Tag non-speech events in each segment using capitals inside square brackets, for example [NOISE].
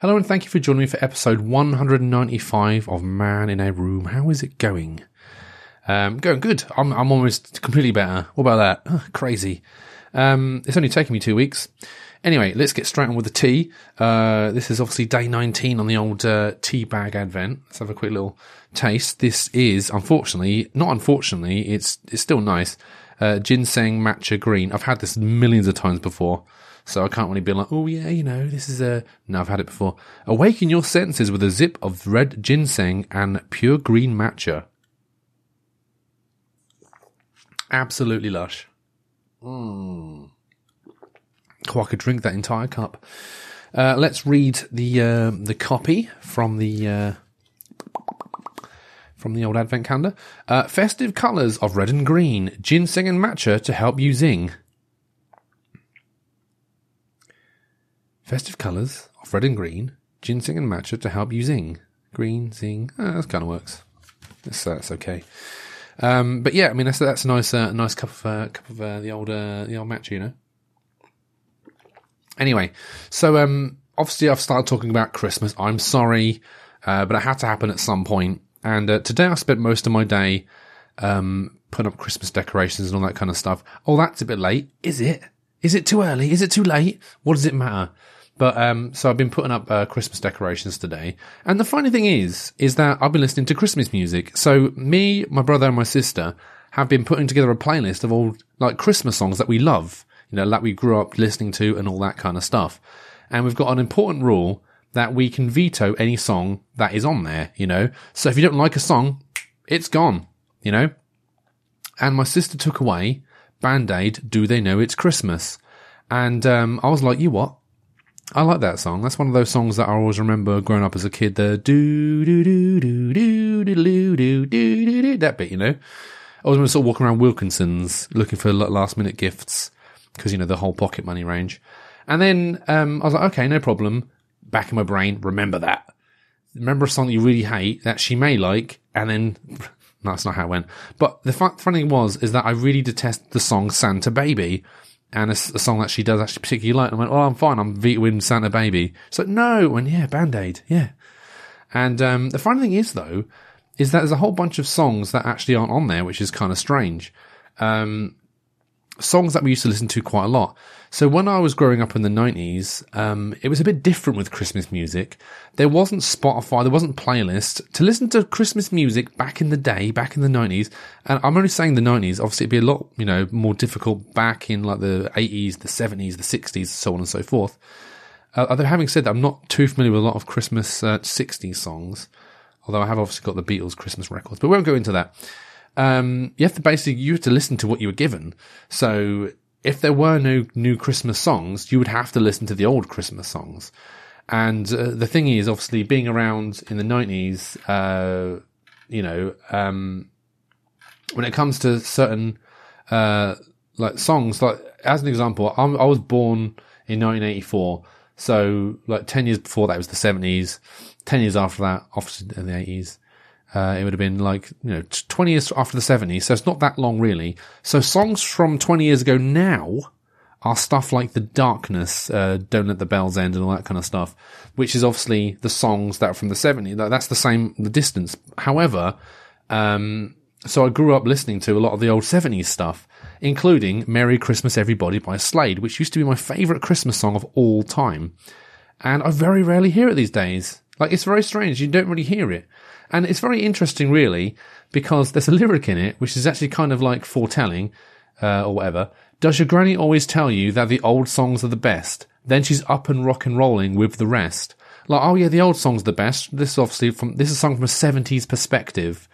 Hello and thank you for joining me for episode 195 of Man in a Room. How is it going? Um, going good. I'm, I'm almost completely better. What about that? Crazy. Um, it's only taken me two weeks. Anyway, let's get straight on with the tea. Uh, this is obviously day 19 on the old uh, tea bag advent. Let's have a quick little taste. This is, unfortunately, not unfortunately, it's it's still nice. Uh, ginseng matcha green. I've had this millions of times before. So I can't really be like, oh yeah, you know, this is a. No, I've had it before. Awaken your senses with a zip of red ginseng and pure green matcha. Absolutely lush. Mm. Oh, I could drink that entire cup. Uh, let's read the uh, the copy from the uh, from the old advent calendar. Uh, festive colours of red and green, ginseng and matcha to help you zing. Festive colours of red and green, ginseng and matcha to help you zing. Green, zing. Oh, that kind of works. That's, that's okay. Um, but yeah, I mean that's that's a nice uh, nice cup of uh, cup of uh, the old uh, the old matcha, you know. Anyway, so um, obviously I've started talking about Christmas. I'm sorry, uh, but it had to happen at some point. And uh, today I spent most of my day um, putting up Christmas decorations and all that kind of stuff. Oh, that's a bit late. Is it? Is it too early? Is it too late? What does it matter? But um, so I've been putting up uh, Christmas decorations today, and the funny thing is, is that I've been listening to Christmas music. So me, my brother, and my sister have been putting together a playlist of all like Christmas songs that we love, you know, that we grew up listening to, and all that kind of stuff. And we've got an important rule that we can veto any song that is on there, you know. So if you don't like a song, it's gone, you know. And my sister took away Band Aid, Do They Know It's Christmas? And um, I was like, you what? I like that song. That's one of those songs that I always remember growing up as a kid. The do do do do do do do do do do that bit, you know. I was sort of walking around Wilkinson's looking for last minute gifts because you know the whole pocket money range. And then um, I was like, okay, no problem. Back in my brain, remember that. Remember a song that you really hate that she may like, and then that's not how it went. But the fun, funny thing was is that I really detest the song Santa Baby and a, a, song that she does actually particularly like. And I went, well, I'm fine. I'm vetoing Santa Baby. Like, no. And yeah, Band Aid. Yeah. And, um, the funny thing is though, is that there's a whole bunch of songs that actually aren't on there, which is kind of strange. Um, songs that we used to listen to quite a lot. So when I was growing up in the 90s, um, it was a bit different with Christmas music. There wasn't Spotify, there wasn't playlist. To listen to Christmas music back in the day, back in the 90s, and I'm only saying the 90s, obviously it'd be a lot, you know, more difficult back in like the 80s, the 70s, the 60s, so on and so forth. Uh, although having said that, I'm not too familiar with a lot of Christmas uh, 60s songs, although I have obviously got the Beatles Christmas records, but we won't go into that um, you have to basically you have to listen to what you were given. So if there were no new Christmas songs, you would have to listen to the old Christmas songs. And uh, the thing is, obviously, being around in the nineties, uh, you know, um, when it comes to certain uh, like songs, like as an example, I'm, i was born in 1984, so like 10 years before that was the 70s. 10 years after that, obviously in the 80s. Uh, it would have been like, you know, 20 years after the 70s. So it's not that long really. So songs from 20 years ago now are stuff like The Darkness, uh, Don't Let the Bells End and all that kind of stuff, which is obviously the songs that are from the 70s. That's the same, the distance. However, um, so I grew up listening to a lot of the old 70s stuff, including Merry Christmas Everybody by Slade, which used to be my favorite Christmas song of all time. And I very rarely hear it these days. Like, it's very strange. You don't really hear it. And it's very interesting, really, because there's a lyric in it, which is actually kind of like foretelling, uh, or whatever. Does your granny always tell you that the old songs are the best? Then she's up and rock and rolling with the rest. Like, oh yeah, the old song's are the best. This is obviously from, this is a song from a 70s perspective.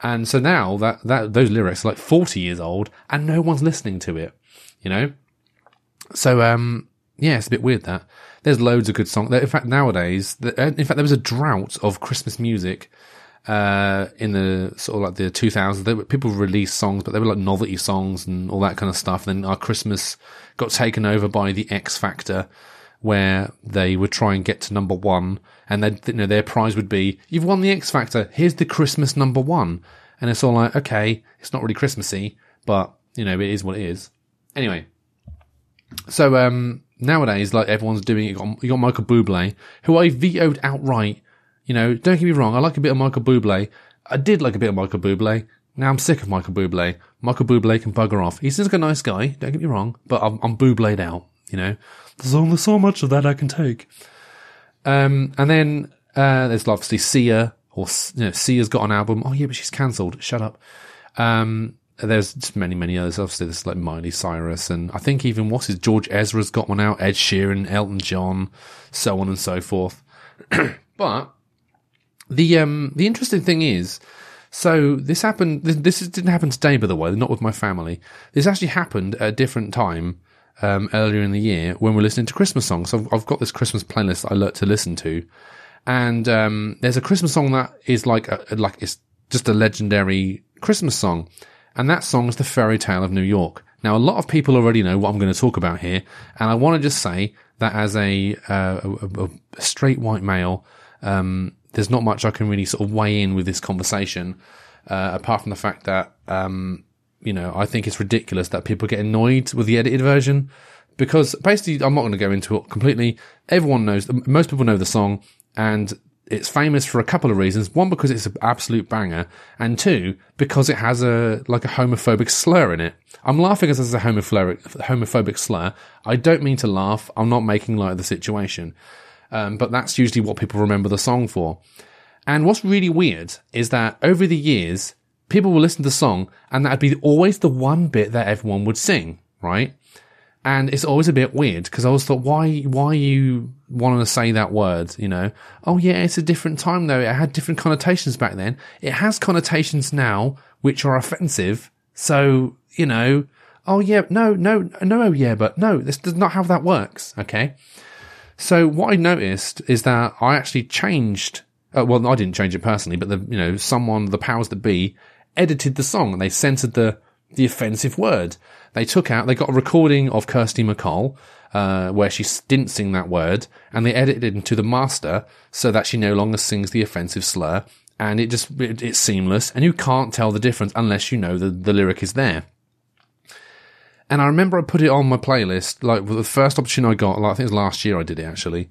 And so now that, that, those lyrics are like 40 years old and no one's listening to it, you know? So, um, yeah, it's a bit weird that. There's loads of good songs. In fact, nowadays, in fact, there was a drought of Christmas music uh, in the sort of like the 2000s. They people released songs, but they were like novelty songs and all that kind of stuff. And then our Christmas got taken over by the X Factor, where they would try and get to number one, and then you know their prize would be, "You've won the X Factor. Here's the Christmas number one." And it's all like, okay, it's not really Christmassy, but you know it is what it is. Anyway, so um, nowadays, like everyone's doing it. You got, you got Michael Bublé, who I vetoed outright. You know, don't get me wrong. I like a bit of Michael Bublé. I did like a bit of Michael Bublé. Now I'm sick of Michael Bublé. Michael Bublé can bugger off. He seems like a nice guy. Don't get me wrong, but I'm, I'm Bubléed out. You know, there's only so much of that I can take. Um, and then uh, there's obviously Sia, or you know, Sia's got an album. Oh yeah, but she's cancelled. Shut up. Um, there's just many, many others. Obviously, there's like Miley Cyrus, and I think even what's his George Ezra's got one out. Ed Sheeran, Elton John, so on and so forth. [CLEARS THROAT] but the um the interesting thing is, so this happened. This, this didn't happen today, by the way. Not with my family. This actually happened at a different time um, earlier in the year when we're listening to Christmas songs. So I've, I've got this Christmas playlist I like to listen to, and um, there's a Christmas song that is like a, like it's just a legendary Christmas song, and that song is the Fairy Tale of New York. Now, a lot of people already know what I'm going to talk about here, and I want to just say that as a, uh, a, a straight white male, um, there's not much I can really sort of weigh in with this conversation, uh, apart from the fact that, um, you know, I think it's ridiculous that people get annoyed with the edited version because basically I'm not going to go into it completely. Everyone knows, most people know the song and it's famous for a couple of reasons. One, because it's an absolute banger, and two, because it has a like a homophobic slur in it. I'm laughing as it's a homophobic homophobic slur. I don't mean to laugh. I'm not making light of the situation, um, but that's usually what people remember the song for. And what's really weird is that over the years, people will listen to the song, and that'd be always the one bit that everyone would sing, right? And it's always a bit weird because I always thought, why, why you wanting to say that word? You know, oh yeah, it's a different time though. It had different connotations back then. It has connotations now which are offensive. So you know, oh yeah, no, no, no, oh yeah, but no, this does not how that works. Okay. So what I noticed is that I actually changed. Uh, well, I didn't change it personally, but the you know someone, the powers that be, edited the song and they censored the the offensive word. They took out, they got a recording of Kirsty MacColl, uh, where she didn't sing that word, and they edited it into the master so that she no longer sings the offensive slur, and it just, it, it's seamless, and you can't tell the difference unless you know the, the lyric is there. And I remember I put it on my playlist, like the first opportunity I got, like I think it was last year I did it actually.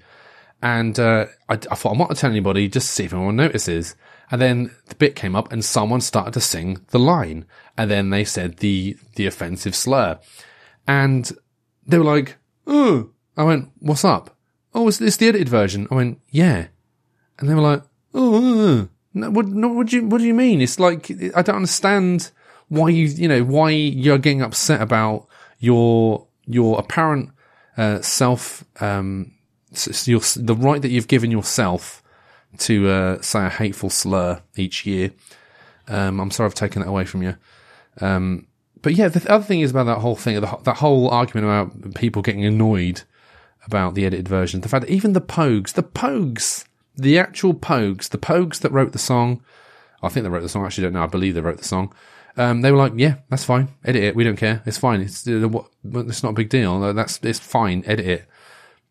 And, uh, I, I thought I'm not going to tell anybody, just see if anyone notices. And then the bit came up and someone started to sing the line. And then they said the, the offensive slur. And they were like, oh, I went, what's up? Oh, it's, this the edited version? I went, yeah. And they were like, oh, no, what, no, what do you, what do you mean? It's like, I don't understand why you, you know, why you're getting upset about your, your apparent, uh, self, um, your, the right that you've given yourself to uh, say a hateful slur each year. Um, I'm sorry I've taken that away from you. Um, but yeah, the other thing is about that whole thing, that whole argument about people getting annoyed about the edited version. The fact that even the Pogues, the Pogues, the actual Pogues, the Pogues that wrote the song, I think they wrote the song. I actually don't know. I believe they wrote the song. Um, they were like, "Yeah, that's fine. Edit it. We don't care. It's fine. It's it's not a big deal. That's it's fine. Edit it."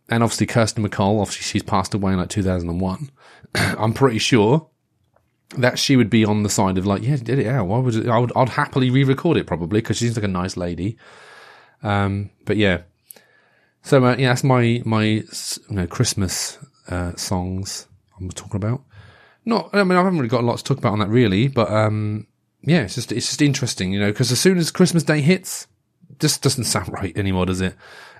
And obviously, Kirsty MacColl, Obviously, she's passed away in like 2001. [CLEARS THROAT] I'm pretty sure that she would be on the side of like, yeah, did it out. Why would it, I would, I'd happily re-record it probably because she's like a nice lady. Um, but yeah. So, uh, yeah, that's my, my, you know, Christmas, uh, songs I'm talking about. Not, I mean, I haven't really got a lot to talk about on that really, but, um, yeah, it's just, it's just interesting, you know, because as soon as Christmas Day hits, just doesn't sound right anymore, does it?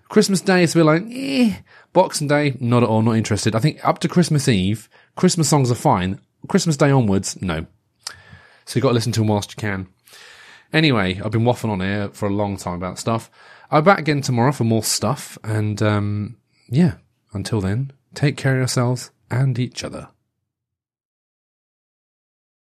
Christmas Day is a bit like, eh. Boxing Day, not at all, not interested. I think up to Christmas Eve, Christmas songs are fine. Christmas Day onwards, no. So you've got to listen to them whilst you can. Anyway, I've been waffling on here for a long time about stuff. I'll be back again tomorrow for more stuff. And, um, yeah, until then, take care of yourselves and each other.